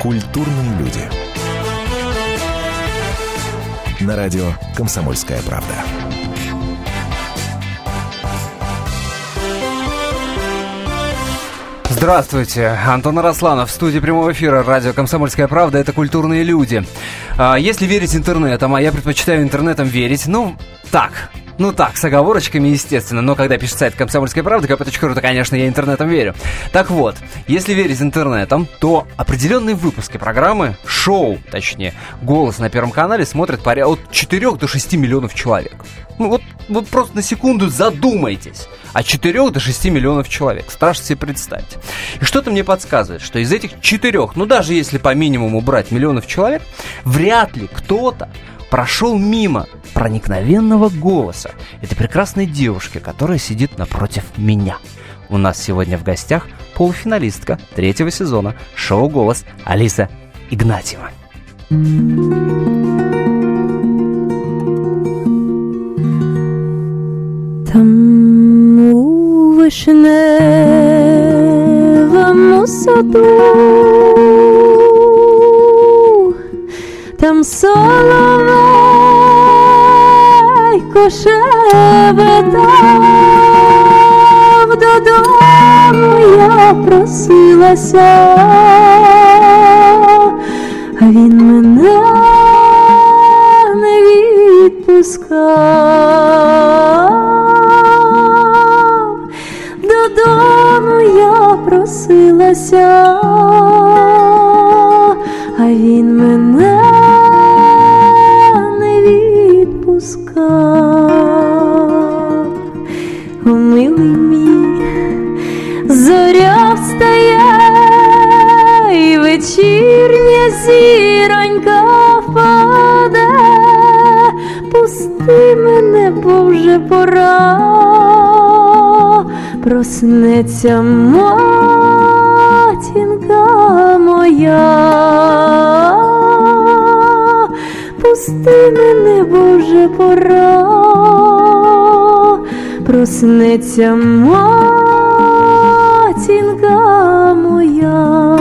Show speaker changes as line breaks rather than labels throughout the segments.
Культурные люди. На радио «Комсомольская правда».
Здравствуйте, Антон Арасланов в студии прямого эфира радио «Комсомольская правда». Это «Культурные люди». А, если верить интернетам, а я предпочитаю интернетам верить, ну, так, ну так, с оговорочками, естественно, но когда пишет сайт «Комсомольская правда», kp.ru, то, конечно, я интернетом верю. Так вот, если верить интернетам, то определенные выпуски программы, шоу, точнее, «Голос» на Первом канале смотрят порядка от 4 до 6 миллионов человек. Ну вот, вот просто на секунду задумайтесь. От 4 до 6 миллионов человек. Страшно себе представить. И что-то мне подсказывает, что из этих 4, ну даже если по минимуму брать миллионов человек, вряд ли кто-то прошел мимо проникновенного голоса этой прекрасной девушки, которая сидит напротив меня. У нас сегодня в гостях полуфиналистка третьего сезона шоу «Голос» Алиса Игнатьева.
Там у вишневому саду там соловейко шебетав, додому я просилася, а він мене не відпускав, додому я просилася, а він мене пусти мене, бо вже пора, проснеться матінка моя. Пусти мене, Боже, пора, проснеться матінка моя,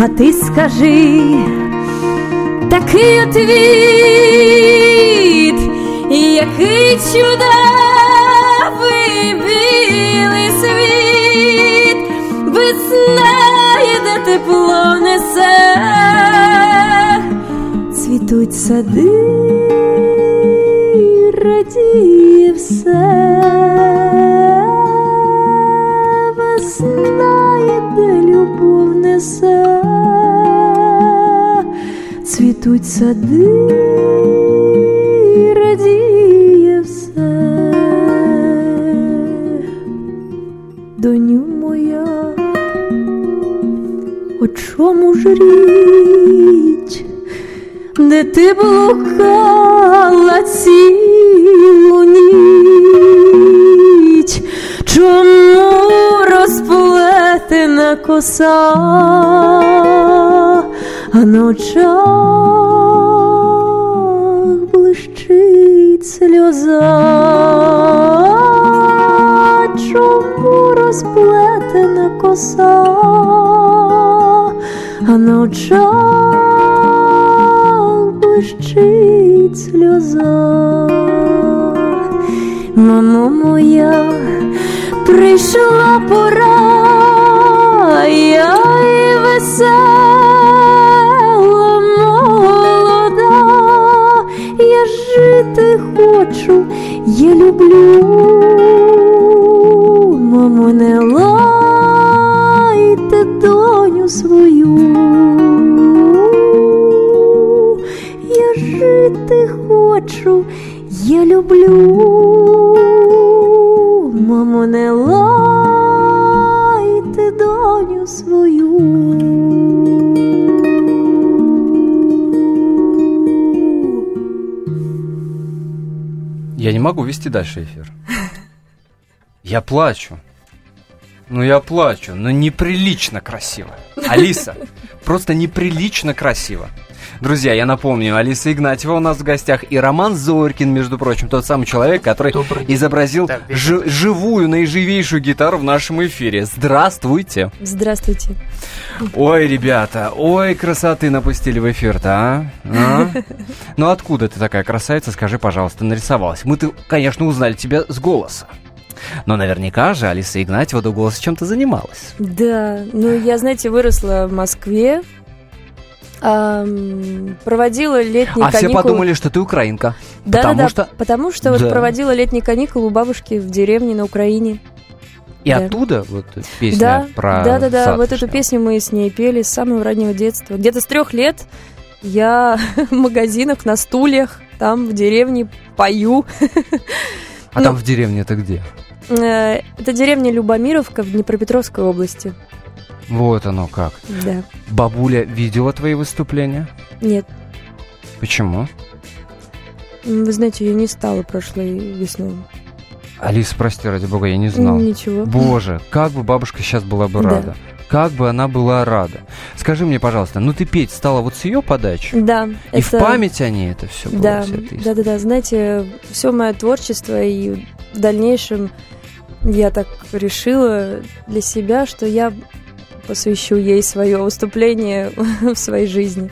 а ти скажи такий який чудовий білий світ, весна де тепло несе цвітуть сади, радіє все, весна де любов несе, цвітуть сади, радіє чому ж річ? де ти блукала цілу ніч, чому розплетена коса, а на блищить сльоза, чому розплетена коса, а на очах блищить сльоза, мамо моя, прийшла пора, я і весела молода, я жити хочу, я люблю,
могу вести дальше эфир. Я плачу. Ну, я плачу, но неприлично красиво. Алиса, просто неприлично красиво. Друзья, я напомню, Алиса Игнатьева у нас в гостях и Роман Зорькин, между прочим, тот самый человек, который изобразил жи- живую, наиживейшую гитару в нашем эфире. Здравствуйте!
Здравствуйте.
Ой, ребята, ой, красоты напустили в эфир-то, а? А? Ну откуда ты такая красавица, скажи, пожалуйста, нарисовалась? Мы-то, конечно, узнали тебя с голоса. Но наверняка же Алиса Игнатьева до голоса чем-то занималась.
Да, ну я, знаете, выросла в Москве, проводила летние
А все
каникулы.
подумали, что ты украинка.
да,
потому
да, да,
что-
потому что вот
Да.
проводила летние каникулы у бабушки в деревне на Украине.
И
Да.
оттуда вот песня
да,
про
да, да, да.
сад
Вот эту песню мы с ней пели с самого раннего детства. Где-то с трех лет я в магазинах на стульях там в деревне пою.
А
ну-
там в деревне это где?
Э, Это деревня Любомировка в Днепропетровской области.
Вот оно как.
Да.
Бабуля видела твои выступления?
Нет,
Почему?
м, вы знаете, я не стала прошлой весной.
Алиса, прости, ради бога, я не знал.
Ничего.
Боже, как бы бабушка сейчас была бы
Да.
рада. Как бы она была рада. Скажи мне, пожалуйста, ну ты петь стала вот с ее подачи?
Да.
И в память о ней это все было?
Да, да, да, да. Знаете, все мое творчество и в дальнейшем я так решила для себя, что я посвящу ей свое выступление в своей жизни.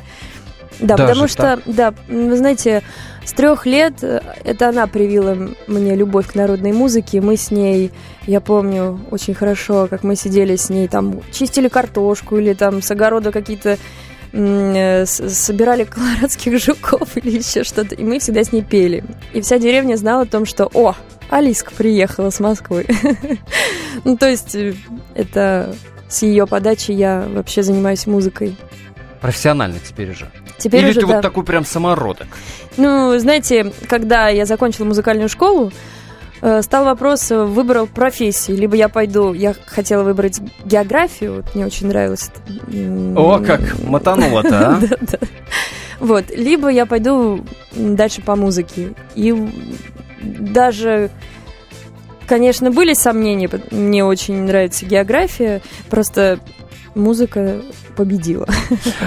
Да,
Даже
потому что, да, вы знаете, с трех лет э, это она привила мне любовь к народной музыке. Мы с ней, я помню очень хорошо, как мы сидели с ней, там чистили картошку или там с огорода какие-то э, собирали колорадских жуков или еще что-то, и мы всегда с ней пели. И вся деревня знала о том, что «О, Алиска приехала с Москвы». Ну, то есть э, это с ее подачи я вообще занимаюсь музыкой.
Профессионально теперь уже.
Теперь
Или
уже,
ты
да.
вот такой прям самородок?
Ну, знаете, когда я закончила музыкальную школу, э, стал вопрос, э, выбрал профессию. Либо я пойду, я хотела выбрать географию, вот мне очень нравилось.
О, как мотануло-то, а?
Да, да. Вот, либо я пойду дальше по музыке. И даже, конечно, были сомнения, мне очень нравится география, просто музыка победила.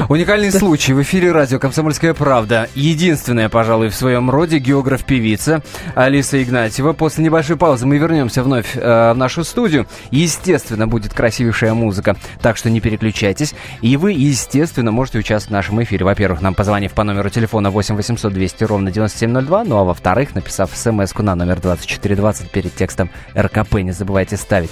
Уникальный случай в эфире радио «Комсомольская правда». Единственная, пожалуй, в своем роде географ-певица Алиса Игнатьева. После небольшой паузы мы вернемся вновь э, в нашу студию. Естественно, будет красивейшая музыка, так что не переключайтесь. И вы, естественно, можете участвовать в нашем эфире. Во-первых, нам позвонив по номеру телефона 8 800 200 ровно 9702, ну а во-вторых, написав смс на номер 2420 перед текстом РКП. Не забывайте ставить.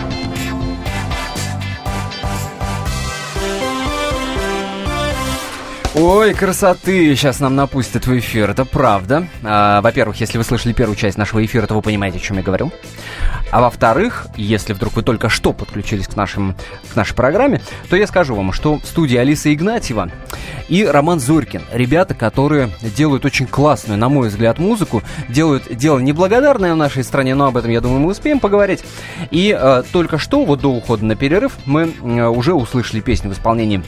Ой, красоты сейчас нам напустят в эфир, это правда. А, во-первых, если вы слышали первую часть нашего эфира, то вы понимаете, о чем я говорю. А во-вторых, если вдруг вы только что подключились к, нашим, к нашей программе, то я скажу вам, что в студии Алиса Игнатьева и Роман Зорькин. Ребята, которые делают очень классную, на мой взгляд, музыку, делают дело неблагодарное в нашей стране, но об этом, я думаю, мы успеем поговорить. И э, только что, вот до ухода на перерыв, мы э, уже услышали песню в исполнении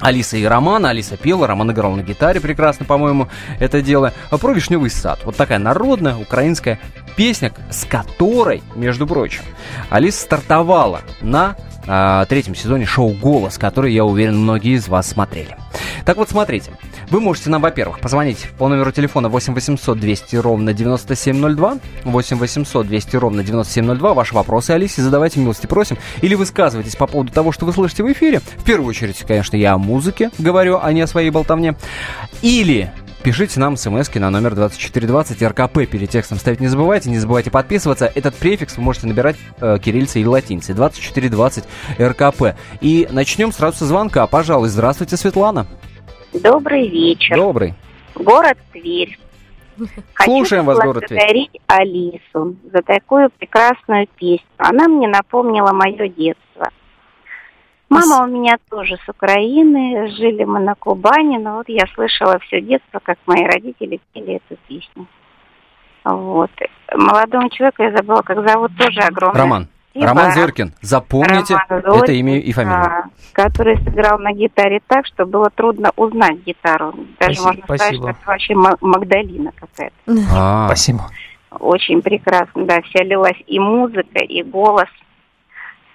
Алиса и Романа. Алиса пела, Роман играл на гитаре прекрасно, по-моему, это дело. А Про вишневый сад. Вот такая народная украинская песня, с которой, между прочим, Алиса стартовала на а, третьем сезоне шоу «Голос», который, я уверен, многие из вас смотрели. Так вот, смотрите. Вы можете нам, во-первых, позвонить по номеру телефона 8 800 200 ровно 9702. 8 800 200 ровно 9702. Ваши вопросы Алисе задавайте, милости просим. Или высказывайтесь по поводу того, что вы слышите в эфире. В первую очередь, конечно, я о музыке говорю, а не о своей болтовне. Или Пишите нам смс на номер 2420 РКП перед текстом ставить не забывайте. Не забывайте подписываться. Этот префикс вы можете набирать э, кириллицей или латиницей. 2420 РКП. И начнем сразу со звонка. Пожалуй, здравствуйте, Светлана.
Добрый вечер.
Добрый.
Город Тверь.
Слушаем вас,
Хочу
город Тверь.
поблагодарить Алису за такую прекрасную песню. Она мне напомнила мое детство. Мама у меня тоже с Украины, жили мы на Кубани, но вот я слышала все детство, как мои родители пели эту песню. Вот. Молодому человеку я забыла, как зовут, тоже огромное
Роман.
Спасибо.
Роман Зорькин. Запомните
Роман
это
Зорькин,
имя и фамилию.
да, который сыграл на гитаре так, что было трудно узнать гитару. Даже
Спасибо,
можно сказать,
спасибо.
что это вообще Ма- Магдалина какая-то.
А,
Спасибо.
Очень прекрасно, да, вся лилась и музыка, и голос.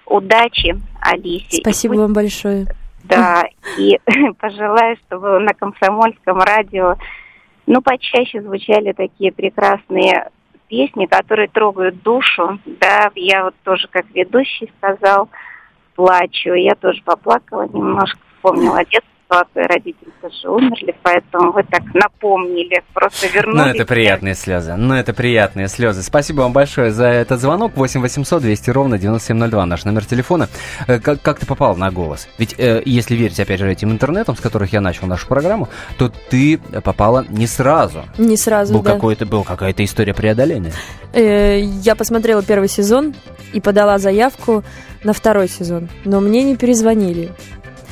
Удачи, Алисе.
Спасибо
пусть
вам большое.
Да, и пожелаю, чтобы на комсомольском радио, ну, почаще звучали такие прекрасные песни, которые трогают душу. Да, я вот тоже, как ведущий сказал, плачу. Я тоже поплакала немножко, вспомнила детство, ситуация, родители тоже умерли, поэтому вы так напомнили, просто вернули.
Ну, это приятные слезы. Ну, это приятные слезы. Спасибо вам большое за этот звонок. 8 800 200 ровно 9702 наш номер телефона. Э, Как, как ты попал на голос? Ведь э, если верить, опять же, этим интернетам, с которых я начал нашу программу, то ты попала не сразу.
Не сразу,
Был
да.
какой-то, был какая-то история преодоления.
Э, Я посмотрела первый сезон и подала заявку на второй сезон, но мне не перезвонили.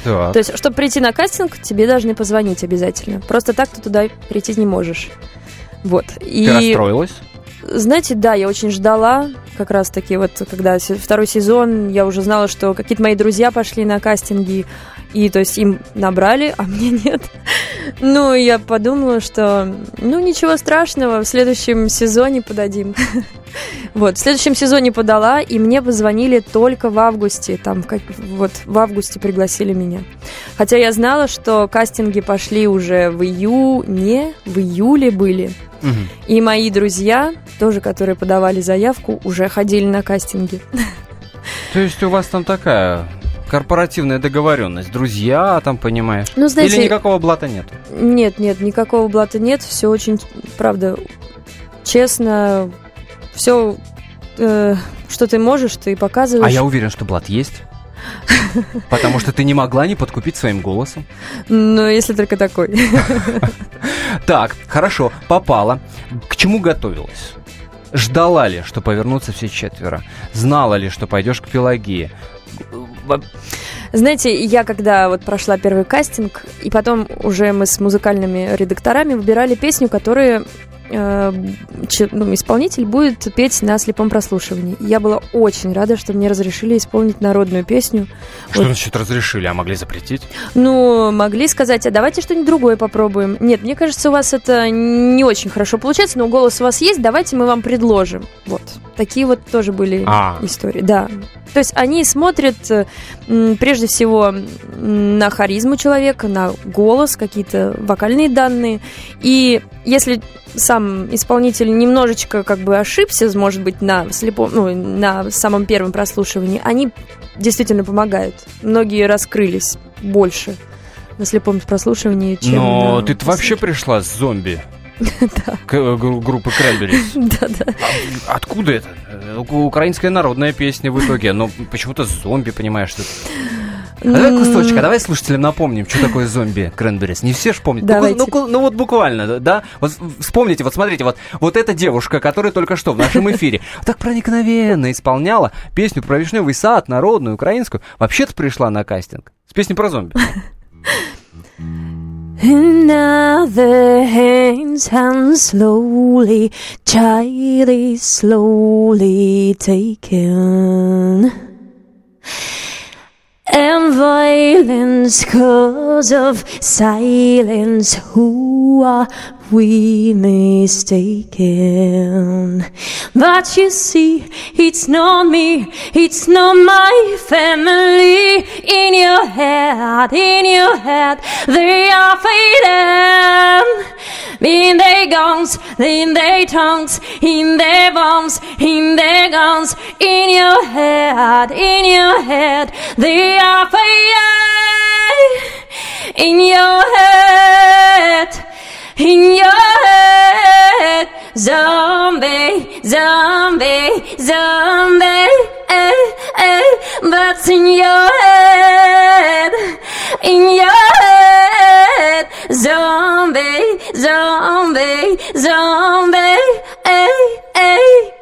Так.
То есть, чтобы прийти на кастинг, тебе должны позвонить обязательно. Просто так ты туда прийти не можешь. Вот.
Ты
И,
расстроилась?
знаете, да, я очень ждала, как раз-таки, вот когда второй сезон, я уже знала, что какие-то мои друзья пошли на кастинги, и, то есть, им набрали, а мне нет. Ну, я подумала, что, ну, ничего страшного, в следующем сезоне подадим. Вот, в следующем сезоне подала, и мне позвонили только в августе, там, как, вот, в августе пригласили меня. Хотя я знала, что кастинги пошли уже в июне, в июле были. И мои друзья, тоже которые подавали заявку, уже ходили на кастинги.
То есть у вас там такая корпоративная договоренность, друзья, там понимаешь?
Ну, знаете-
Или никакого блата нет?
Нет, нет, никакого блата нет, все очень, правда, честно, все, что ты можешь, ты показываешь.
А я уверен, что блат есть. Потому что ты не могла не подкупить своим голосом.
Но если только такой.
Так, хорошо, попала. К чему готовилась? Ждала ли, что повернутся все четверо? Знала ли, что пойдешь к Пелагее?
Знаете, я когда вот прошла первый кастинг, и потом уже мы с музыкальными редакторами выбирали песню, которую э, ну, исполнитель будет петь на слепом прослушивании. Я была очень рада, что мне разрешили исполнить народную песню.
Что
Вот.
значит разрешили, а могли запретить?
Ну, могли сказать, а давайте что-нибудь другое попробуем. Нет, мне кажется, у вас это не очень хорошо получается, но голос у вас есть, давайте мы вам предложим. Вот. Такие вот тоже были
А.
истории, да. То есть они смотрят э, прежде всего на харизму человека, на голос, какие-то вокальные данные. И если сам исполнитель немножечко как бы ошибся, может быть, на слепом, ну, на самом первом прослушивании, они действительно помогают. Многие раскрылись больше на слепом прослушивании, чем
Но
на
ты вообще пришла с зомби. Э, группы Крэмберис.
Да-да.
Откуда это? Э, Украинская народная песня в итоге, но почему-то зомби, понимаешь, что... А давай кусочек, а давай слушателям напомним, что такое зомби Кренберис. Не все ж помнят. Ну,
Давайте.
Ну, ку- ну вот буквально, да? Вот вспомните, вот смотрите, вот, вот эта девушка, которая только что в нашем эфире так проникновенно исполняла песню про вишневый сад, народную, украинскую, вообще-то пришла на кастинг с песней про зомби.
In other hands, and slowly, child is slowly taken. And violence, cause of silence, who are we mistaken? But you see, it's not me, it's not my family. In your head, in your head, they are fading. In their guns, in their tongues, in their bombs, in their guns. In your head, in your head, they are fading. In your head, zombie, zombie, eh, eh, but in your head, in your head, zombie, zombie, zombie, eh, eh.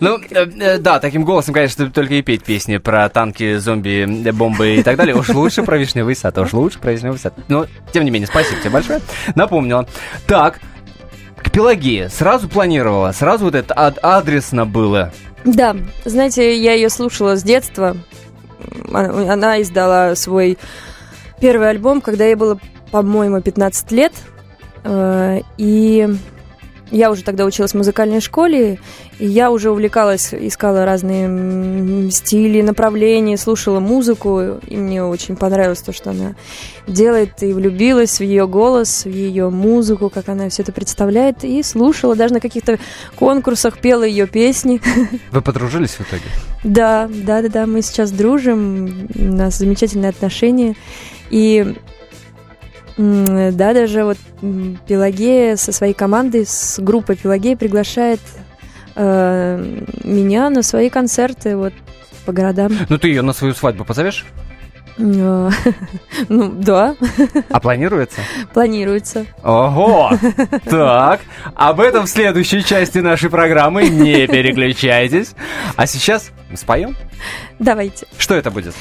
Ну, э, э, да, таким голосом, конечно, только и петь песни про танки, зомби, э, бомбы и так далее. Уж лучше про Вишневый сад, уж лучше про Вишневый сад. Но, тем не менее, спасибо тебе большое. Напомнила. Так, к Пелагее сразу планировала, сразу вот это ад- адресно было.
Да, знаете, я ее слушала с детства. Она она издала свой первый альбом, когда ей было, по-моему, 15 лет. Э, И я уже тогда училась в музыкальной школе, и я уже увлекалась, искала разные стили, направления, слушала музыку, и мне очень понравилось то, что она делает, и влюбилась в ее голос, в ее музыку, как она все это представляет, и слушала, даже на каких-то конкурсах пела ее песни.
Вы подружились в итоге?
Да, да, да, да, мы сейчас дружим, у нас замечательные отношения. И да, даже вот Пелагея со своей командой, с группой Пелагея приглашает э, меня на свои концерты вот по городам.
Ну, ты ее на свою свадьбу позовешь?
Э, Ну, да,
А планируется?
планируется.
Ого! Так, об этом в следующей части нашей программы. Не переключайтесь. А сейчас споем?
Давайте.
Что это будет?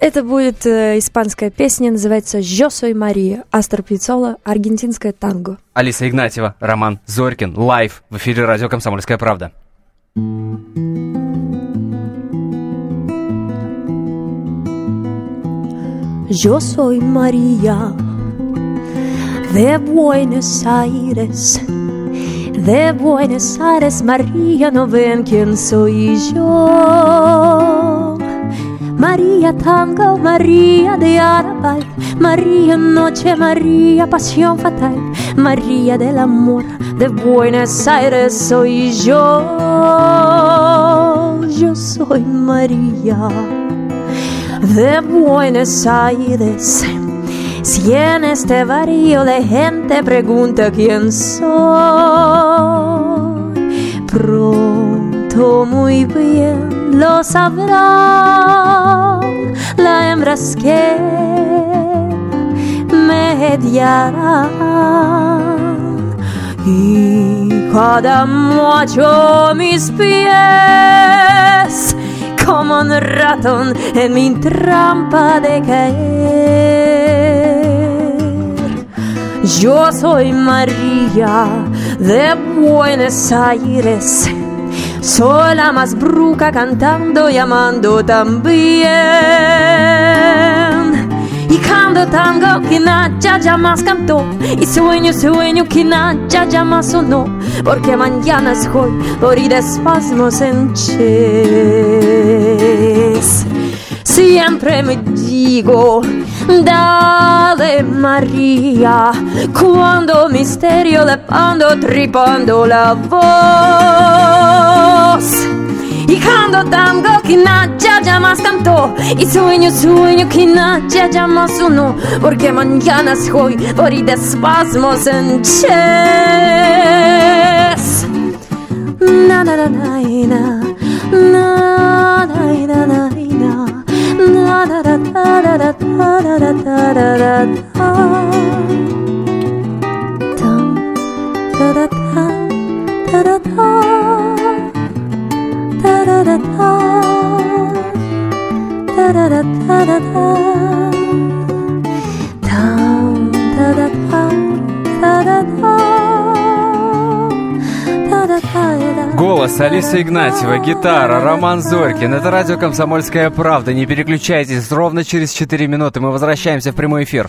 Это будет э, испанская песня, называется «Yo soy María», Астор Пьяццола, аргентинское танго.
Алиса Игнатьева, Роман Зорькин, live в эфире радио «Комсомольская правда».
Yo soy María de Buenos Aires. De Buenos Aires, María, no ven quién soy yo. María Tango, María de Arabal, María Noche, María Pasión Fatal, María del Amor, de Buenos Aires soy yo. Yo soy María de Buenos Aires. Si en este barrio de gente pregunta quién soy, lo sabrán las hembras que mediarán y cada macho mis pies como un ratón en mi trampa de caer. Yo soy María de Buenos Aires. Soy la más bruca cantando y amando también. Y canto tango que nadie jamás cantó. Y sueño, sueño que nadie jamás sonó. Porque mañana es hoy, morir espasmos en ches. Siempre me digo, dale María, cuando misterio le ando tripando la voz głos I hondo tam go kina dziadzia mas tam to I sueño sueño kina dziadzia mas uno Porque mañana es hoy por y de spasmos en chess Na na na na na Na na na na na Na na na na na na na na na
Голос Алиса Игнатьева, гитара, Роман Зорькин. Это радио «Комсомольская правда». Не переключайтесь. Ровно через 4 минуты мы возвращаемся в прямой эфир.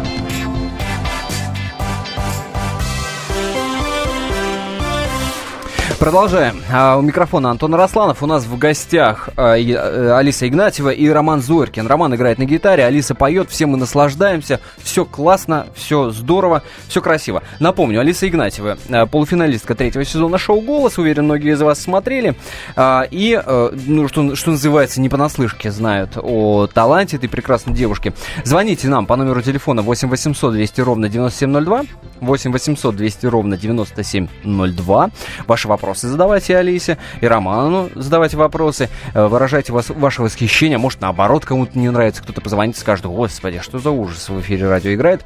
Продолжаем. А, у микрофона Антон Росланов. У нас в гостях а, а, Алиса Игнатьева и Роман Зорькин. Роман играет на гитаре, Алиса поет, все мы наслаждаемся. Все классно, все здорово, все красиво. Напомню, Алиса Игнатьева, а, полуфиналистка третьего сезона шоу «Голос». Уверен, многие из вас смотрели. А, и, а, ну, что, что называется, не понаслышке знают о таланте этой прекрасной девушки. Звоните нам по номеру телефона 8 800 200 ровно 9702. 8 800 200 ровно 9702. Ваши вопросы задавайте Алисе и Роману задавайте вопросы. Э, Выражайте вас, ваше восхищение. Может, наоборот, кому-то не нравится. Кто-то позвонит и скажет, господи, что за ужас в эфире радио играет.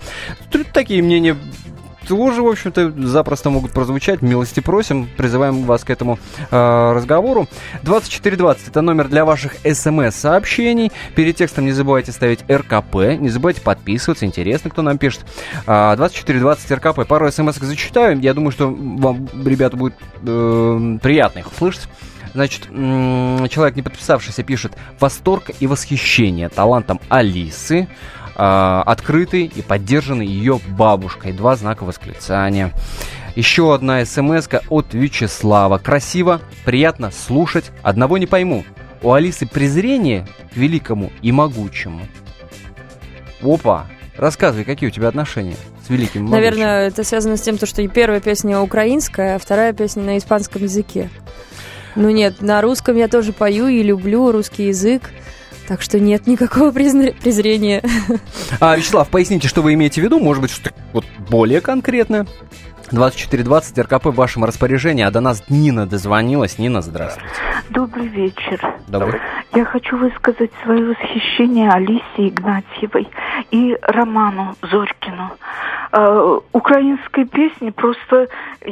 Тут такие мнения тоже, в общем-то, запросто могут прозвучать. Милости просим, призываем вас к этому э, разговору. 2420 это номер для ваших смс-сообщений. Перед текстом не забывайте ставить РКП, не забывайте подписываться, интересно, кто нам пишет. А, 2420 РКП. Пару смс зачитаю. Я думаю, что вам, ребята, будет э, приятно их услышать. Значит, человек, не подписавшийся, пишет «Восторг и восхищение талантом Алисы» э, открытый и поддержанный ее бабушкой. Два знака восклицания. Еще одна смс от Вячеслава. Красиво, приятно слушать. Одного не пойму. У Алисы презрение к великому и могучему. Опа! Рассказывай, какие у тебя отношения с великим могучим?
Наверное, это связано с тем, то, что и первая песня украинская, а вторая песня на испанском языке. Ну нет, на русском я тоже пою и люблю русский язык. Так что нет никакого презр- презрения.
А, Вячеслав, поясните, что вы имеете в виду? Может быть, что-то вот более конкретное? 2420 РКП в вашем распоряжении, а до нас Нина дозвонилась. Нина, здравствуйте.
Добрый вечер.
Добрый.
Я хочу высказать свое восхищение Алисе Игнатьевой и Роману Зорькину. Э, украинская песня просто, э,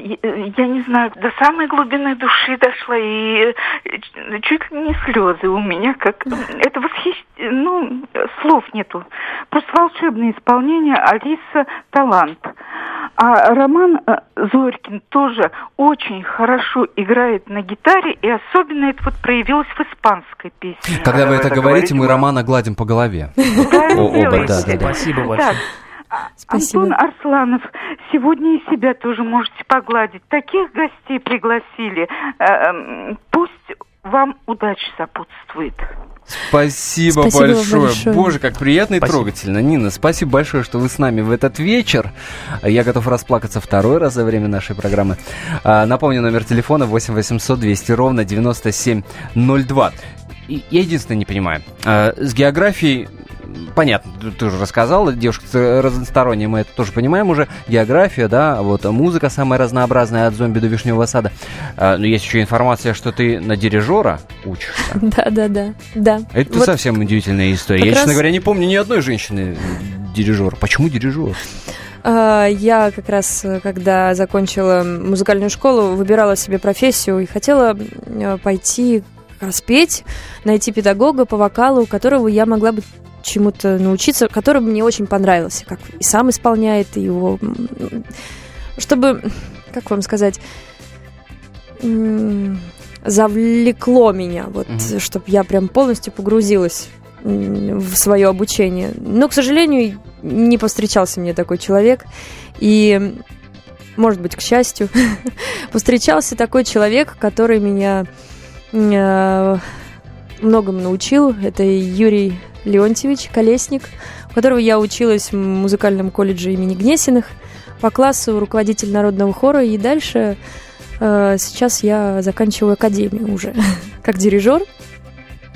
я не знаю, до самой глубины души дошла, и э, чуть ли не слезы у меня, как это восхищение, ну, слов нету. Просто волшебное исполнение, Алиса талант. А Роман э, Зорькин тоже очень хорошо играет на гитаре, и особенно это вот проявилось в испанской песне.
Когда вы это говорите, мы Романа гладим по голове. Оба, да, да.
Спасибо большое.
А-
Спасибо.
Антон Арсланов, сегодня и себя тоже можете погладить. Таких гостей пригласили. Э, эм, Пусть вам удача сопутствует.
Спасибо,
Спасибо
большое.
большое.
Боже, как приятно и
Спасибо.
трогательно. Нина, спасибо большое, что вы с нами в этот вечер. Я готов расплакаться второй раз за время нашей программы. А, Напомню, номер телефона 8 800 200 ровно 9702. И я единственное не понимаю. а, С географией понятно, ты, уже рассказал, девушка разносторонняя, мы это тоже понимаем уже. География, да, вот музыка самая разнообразная от зомби до вишневого сада. А, но есть еще информация, что ты на дирижера учишься.
Да, да, да, да.
Это
Вот
совсем удивительная история. Я, честно
раз-
говоря, не помню ни одной женщины дирижера. Почему дирижер?
А, Я как раз, э, когда закончила музыкальную школу, выбирала себе профессию и хотела э, пойти как раз петь, найти педагога по вокалу, у которого я могла бы чему-то научиться, который бы мне очень понравился, как и сам исполняет, и его... Чтобы, как вам сказать, завлекло меня, вот,
Мгм.
чтобы я прям полностью погрузилась в свое обучение. Но, к сожалению, не повстречался мне такой человек. И, может быть, к счастью, повстречался такой человек, который меня э, многому научил. Это Юрий Леонтьевич Колесник, у которого я училась в музыкальном колледже имени Гнесиных по классу руководитель народного хора. И дальше э, сейчас я заканчиваю академию уже как дирижер.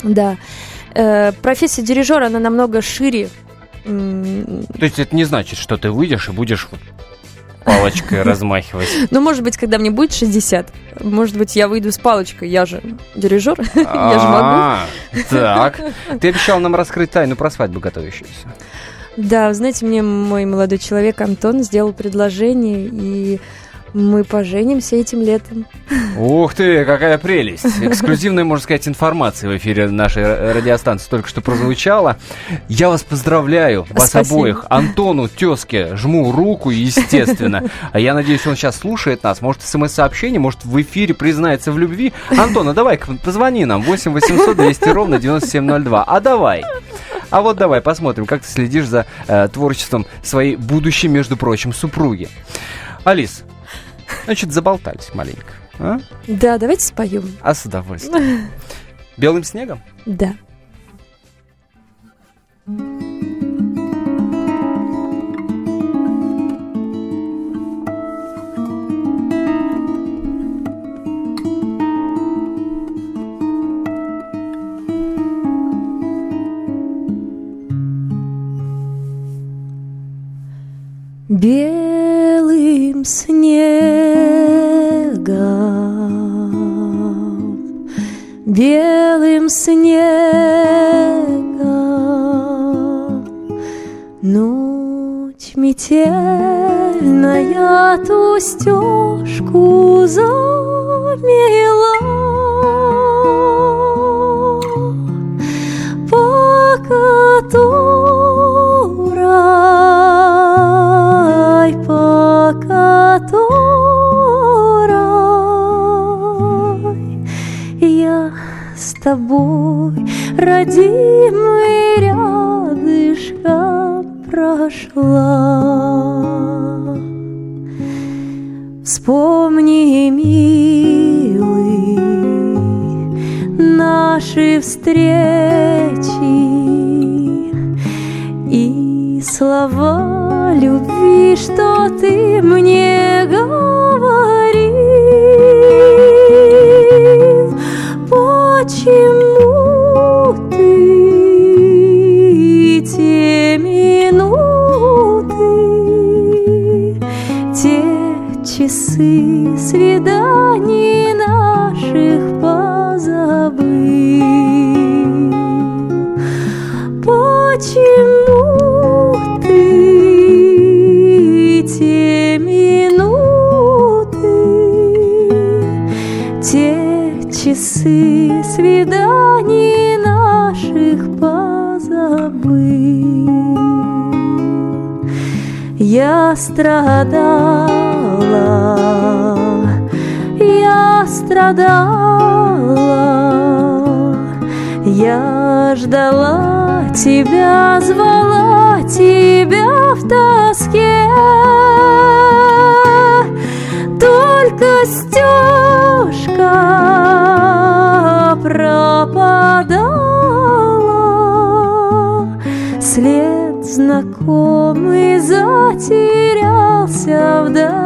Да. Э, профессия дирижера, она намного шире.
То есть это не значит, что ты выйдешь и будешь палочкой размахивать.
Ну, может быть, когда мне будет 60, может быть, я выйду с палочкой. Я же дирижер, я же могу.
А, Так. Ты обещал нам раскрыть тайну про свадьбу готовящуюся.
Да, знаете, мне мой молодой человек Антон сделал предложение, и мы поженимся этим летом.
Ух ты, какая прелесть. Эксклюзивная, можно сказать, информация в эфире нашей ра- радиостанции только что прозвучала. Я вас поздравляю, вас
Спасибо.
обоих. Антону, тезке, жму руку, естественно. А я надеюсь, он сейчас слушает нас. Может, смс-сообщение, может, в эфире признается в любви. Антон, а давай позвони нам. 8 800 200 ровно 9702. А давай. А вот давай посмотрим, как ты следишь за э, творчеством своей будущей, между прочим, супруги. Алис, значит, заболтались маленько. А?
Да, давайте споем.
А с удовольствием. Белым снегом?
Да. Белым снегом, белым снегом, Ночь метельная ту замела, тобой, родимый, рядышком прошла. Вспомни, милый, наши встречи и слова Почему страдала, я страдала, я ждала тебя, звала тебя в тоске. Только стежка пропадала, затерялся вдалеке.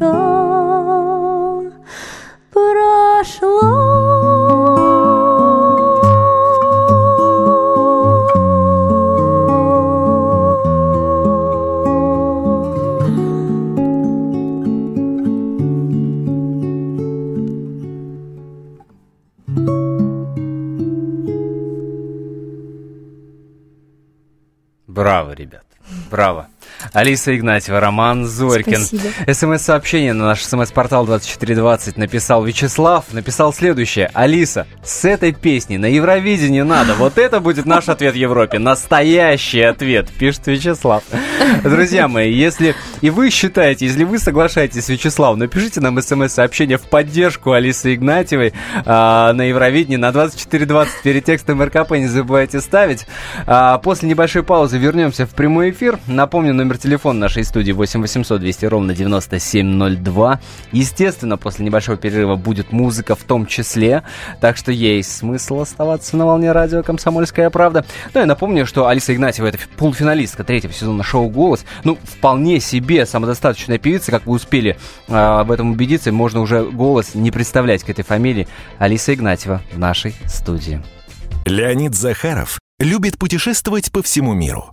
Рядышком
Алиса Игнатьева, Роман Зорькин. СМС-сообщение на наш СМС-портал 2420 написал Вячеслав. Написал следующее. Алиса, с этой песней на Евровидении надо. Вот это будет наш ответ Европе. Настоящий ответ, пишет Вячеслав. Друзья мои, если и вы считаете, если вы соглашаетесь с Вячеславом, напишите нам смс-сообщение в поддержку Алисы Игнатьевой а, на Евровидении на 2420 перед текстом РКП не забывайте ставить. А, после небольшой паузы вернемся в прямой эфир. Напомню, номер телефона нашей студии 8 800 200 ровно 9702. Естественно, после небольшого перерыва будет музыка в том числе, так что есть смысл оставаться на волне радио «Комсомольская правда». Ну и напомню, что Алиса Игнатьева это полуфиналистка третьего сезона шоу «Голос». Ну, вполне себе самодостаточная певица, как вы успели э, в этом убедиться, можно уже «Голос» не представлять к этой фамилии. Алиса Игнатьева в нашей студии.
Леонид Захаров любит путешествовать по всему миру.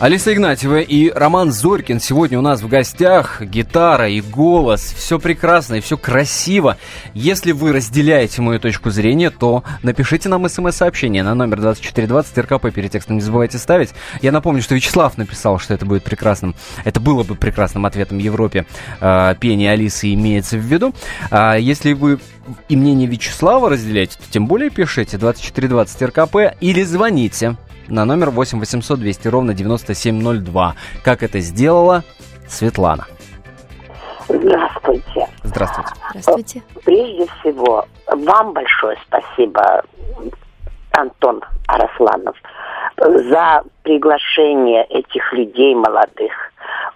Алиса Игнатьева и Роман Зорькин сегодня у нас в гостях. Гитара и голос. Все прекрасно и все красиво. Если вы разделяете мою точку зрения, то напишите нам смс-сообщение на номер 2420 РКП. Перед текстом не забывайте ставить. Я напомню, что Вячеслав написал, что это будет прекрасным. Это было бы прекрасным ответом Европе. Э, пение Алисы имеется в виду. А если вы и мнение Вячеслава разделяете, то тем более пишите 2420 РКП или звоните на номер 8 800 200 ровно 9702. Как это сделала Светлана.
Здравствуйте.
Здравствуйте.
Здравствуйте.
Прежде всего, вам большое спасибо, Антон Арасланов, за приглашение этих людей молодых.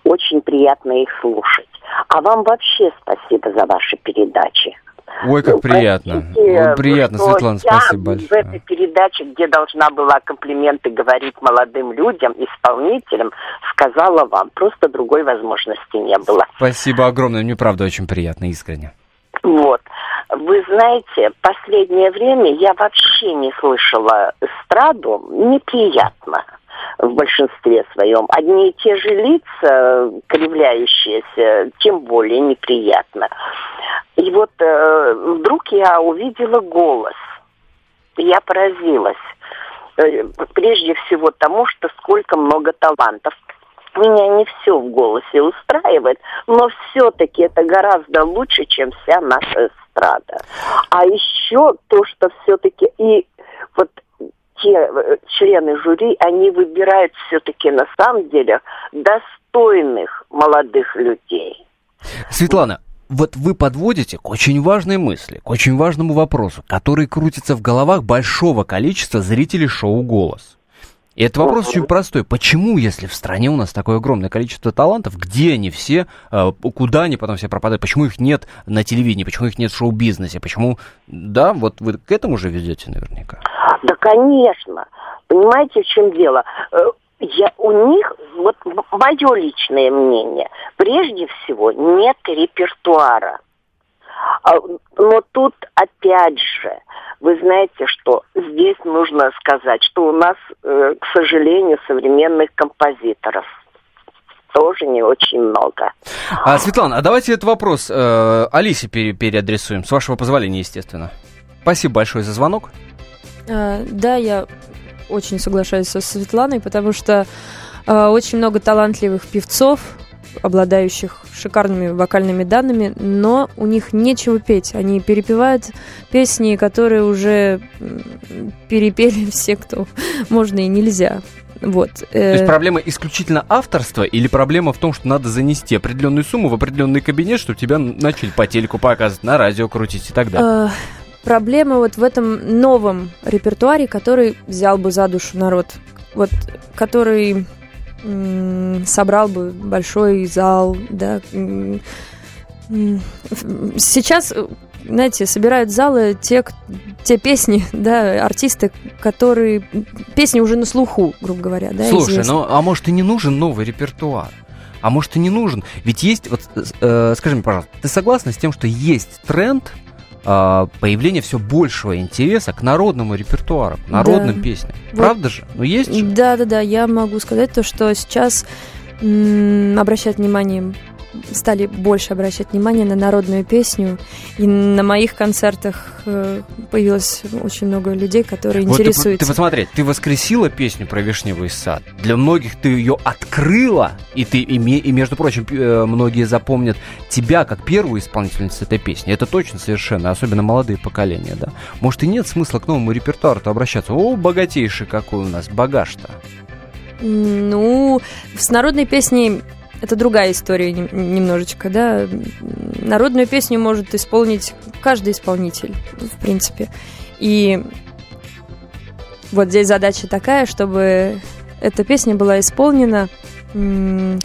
Очень приятно их слушать. А вам вообще спасибо за ваши передачи.
Ой, как
Ну,
приятно.
простите,
Ой, приятно,
что
Светлана,
я
спасибо
в
большое.
этой передаче, где должна была комплименты говорить молодым людям, исполнителям, сказала вам. Просто другой возможности не было.
Спасибо огромное, мне правда очень приятно, искренне.
Вот. Вы знаете, последнее время я вообще не слышала эстраду. Неприятно в большинстве своем. Одни и те же лица, кривляющиеся, тем более неприятно. И вот э, вдруг я увидела голос. Я поразилась. Э, прежде всего тому, что сколько много талантов. Меня не все в голосе устраивает, но все-таки это гораздо лучше, чем вся наша эстрада. А еще то, что все-таки и вот те э, члены жюри, они выбирают все-таки на самом деле достойных молодых людей.
Светлана, вот вы подводите к очень важной мысли, к очень важному вопросу, который крутится в головах большого количества зрителей шоу «Голос». И этот вопрос очень простой. Почему, если в стране у нас такое огромное количество талантов, где они все, э, куда они потом все пропадают, почему их нет на телевидении, почему их нет в шоу-бизнесе, почему... Да, вот вы к этому же ведете наверняка.
Да, конечно. Понимаете, в чем дело? Э, Я, у них, вот мое личное мнение, прежде всего нет репертуара. А, Но тут опять же, вы знаете, что здесь нужно сказать, что у нас, э, к сожалению, современных композиторов тоже не очень много.
А, Светлана, а давайте этот вопрос э, Алисе пере- переадресуем, с вашего позволения, естественно. Спасибо большое за звонок.
А, Да, я очень соглашаюсь со Светланой, потому что а, очень много талантливых певцов, обладающих шикарными вокальными данными, но у них нечего петь. Они перепевают песни, которые уже перепели все, кто можно и нельзя. Вот.
То есть проблема исключительно авторства или проблема в том, что надо занести определенную сумму в определенный кабинет, чтобы тебя начали по телеку показывать, на радио крутить и так далее?
Проблема вот в этом новом репертуаре, который взял бы за душу народ. вот, который собрал бы большой зал, да. Сейчас, знаете, собирают залы те, те песни, да, артисты, которые песни уже на слуху, грубо говоря, да.
Слушай,
известны.
ну а может и не нужен новый репертуар? А может и не нужен? Ведь есть, вот э, скажи мне, пожалуйста, ты согласна с тем, что есть тренд э, появления все большего интереса к народному репертуару, к народным
Да.
песням?
Вот.
Правда же? Ну есть же?
Да, да, да, я могу сказать то, что сейчас обращать внимание, стали больше обращать внимание на народную песню. И на моих концертах э, появилось очень много людей, которые
Вот ты,
интересуются.
ты посмотри, ты воскресила песню про вишневый сад. Для многих ты ее открыла, и ты и, и, между прочим, э, многие запомнят тебя как первую исполнительницу этой песни. Это точно совершенно, особенно молодые поколения, да. Может и нет смысла к новому репертуару обращаться. О, богатейший какой у нас багаж-то.
Ну, с народной песней это другая история нем- немножечко, да. Народную песню может исполнить каждый исполнитель, в принципе. И вот здесь задача такая, чтобы эта песня была исполнена. Ведь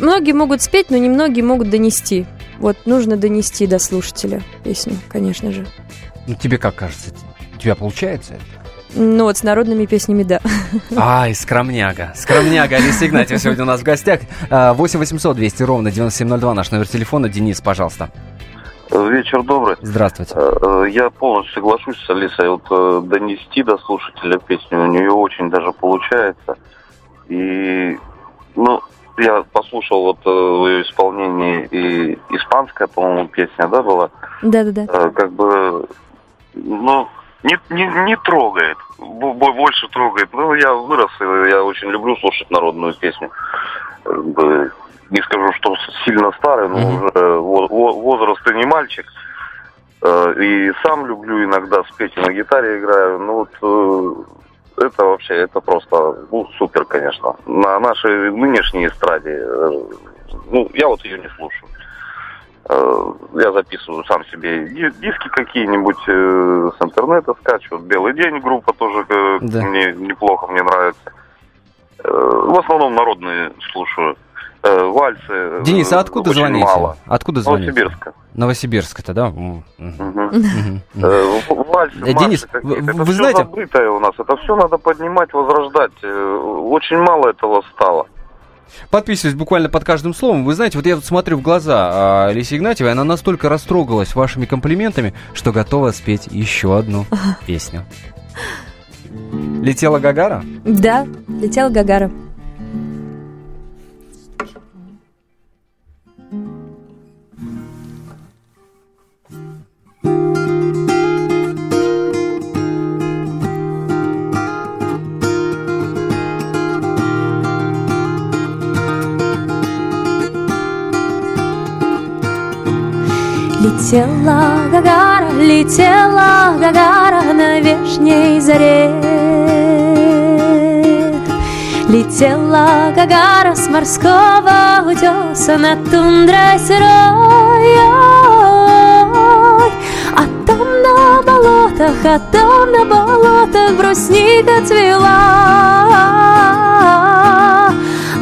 многие могут спеть, но немногие могут донести. Вот нужно донести до слушателя песню, конечно же.
Ну, тебе как кажется? У тебя получается это?
Ну вот с народными песнями, да.
Ай, скромняга. Скромняга Алиса Игнатьева сегодня у нас в гостях. А, 8 800 200 ровно 9702 наш номер телефона. Денис, пожалуйста.
Вечер добрый.
Здравствуйте.
Э, э, Я полностью соглашусь с Алисой. Вот э, донести до слушателя песню у нее очень даже получается. И, ну, я послушал вот в ее исполнении и испанская, по-моему, песня, да, была?
Да-да-да.
Как бы, ну, не, не, не трогает. Бо- бо- Больше трогает. Ну, я вырос, я очень люблю слушать народную песню. Бы, Не скажу, что сильно старый, но
Мгм.
уже во- возраст и не мальчик. Э, И сам люблю иногда спеть, и на гитаре играю. Ну вот э, это вообще, это просто, ну, супер, конечно. На нашей нынешней эстраде, э, ну, я вот ее не слушаю. Э, Я записываю сам себе ди- диски какие-нибудь э, с интернета скачиваю. «Белый день» группа тоже э,
Да.
мне неплохо, мне нравится. В основном народные слушаю. Вальсы.
Денис, а откуда звоните?
мало.
Откуда звоните?
Новосибирска.
Новосибирск-то, да?
Вальсы,
Денис, вы-
это
вы
все
знаете-
забытое у нас. Это все надо поднимать, возрождать. Очень мало этого стало.
Подписываюсь буквально под каждым словом. Вы знаете, вот я вот смотрю в глаза а, Алисе Игнатьевой, она настолько растрогалась вашими комплиментами, что готова спеть еще одну песню. Летела Гагара?
Да, летел Гагара. Летела Гагара, летела Гагара на вешней заре. Летела Гагара с морского утеса над тундрой сырой. А там на болотах, а там на болотах брусника цвела.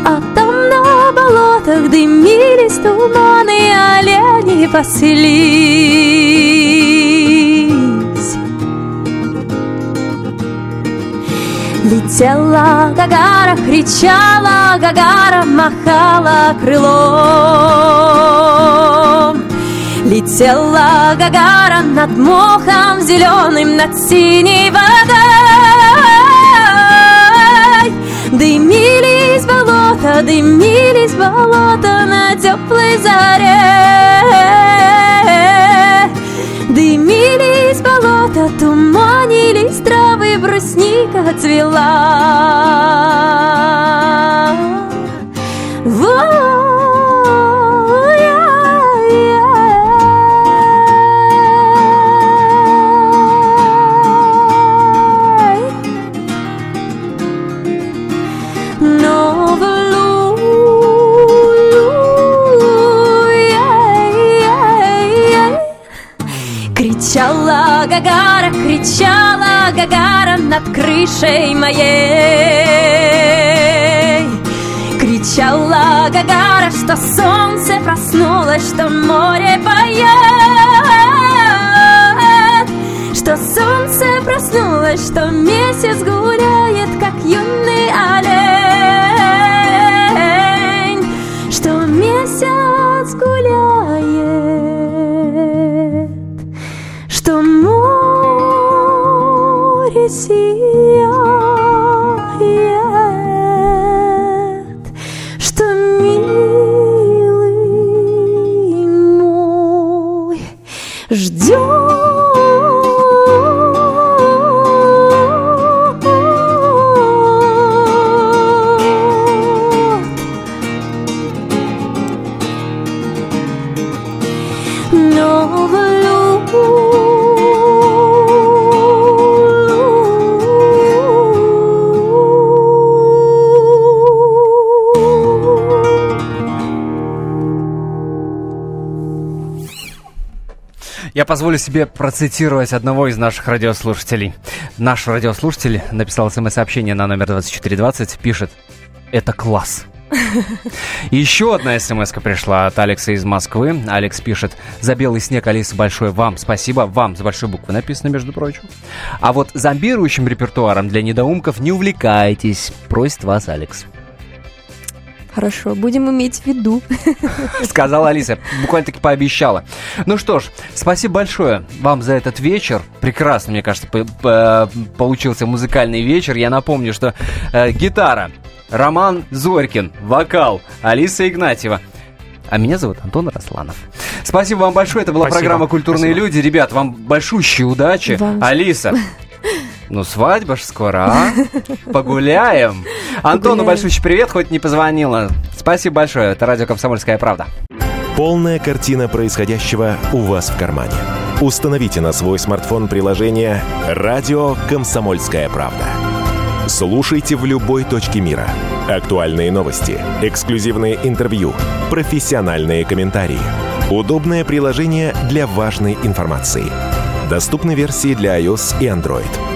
А там на болотах дымились туманы, паслись. Летела Гагара, кричала Гагара, махала крылом. Летела Гагара над мохом зеленым, над синей водой. Дымились болота, дымились болота на теплой заре. Дымились болота, туманились травы, брусника цвела. Гагара, кричала Гагара над крышей моей. Кричала Гагара, что солнце проснулось, что море поет, что солнце проснулось, что месяц гуляет,
позволю себе процитировать одного из наших радиослушателей. Наш радиослушатель написал смс-сообщение на номер 2420, пишет «Это класс». Еще одна смс пришла от Алекса из Москвы. Алекс пишет «За белый снег, Алиса, большое вам спасибо. Вам с большой буквы написано, между прочим. А вот зомбирующим репертуаром для недоумков не увлекайтесь», просит вас Алекс.
Хорошо, будем иметь в виду.
Сказала Алиса, буквально-таки пообещала. Ну что ж, спасибо большое вам за этот вечер. Прекрасно, мне кажется, по- по- получился музыкальный вечер. Я напомню, что э, гитара Роман Зорькин, вокал Алиса Игнатьева. А меня зовут Антон Росланов. Спасибо вам большое. Это была
Спасибо.
программа «Культурные
Спасибо.
люди». Ребят, вам большущие удачи.
Вам.
Алиса, ну свадьба ж скоро, а? Погуляем. Антону
Погуляем.
большущий привет, хоть не позвонила. Спасибо большое. Это радио «Комсомольская правда».
Полная картина происходящего у вас в кармане. Установите на свой смартфон приложение «Радио Комсомольская правда». Слушайте в любой точке мира. Актуальные новости, эксклюзивные интервью, профессиональные комментарии. Удобное приложение для важной информации. Доступны версии для iOS и Android.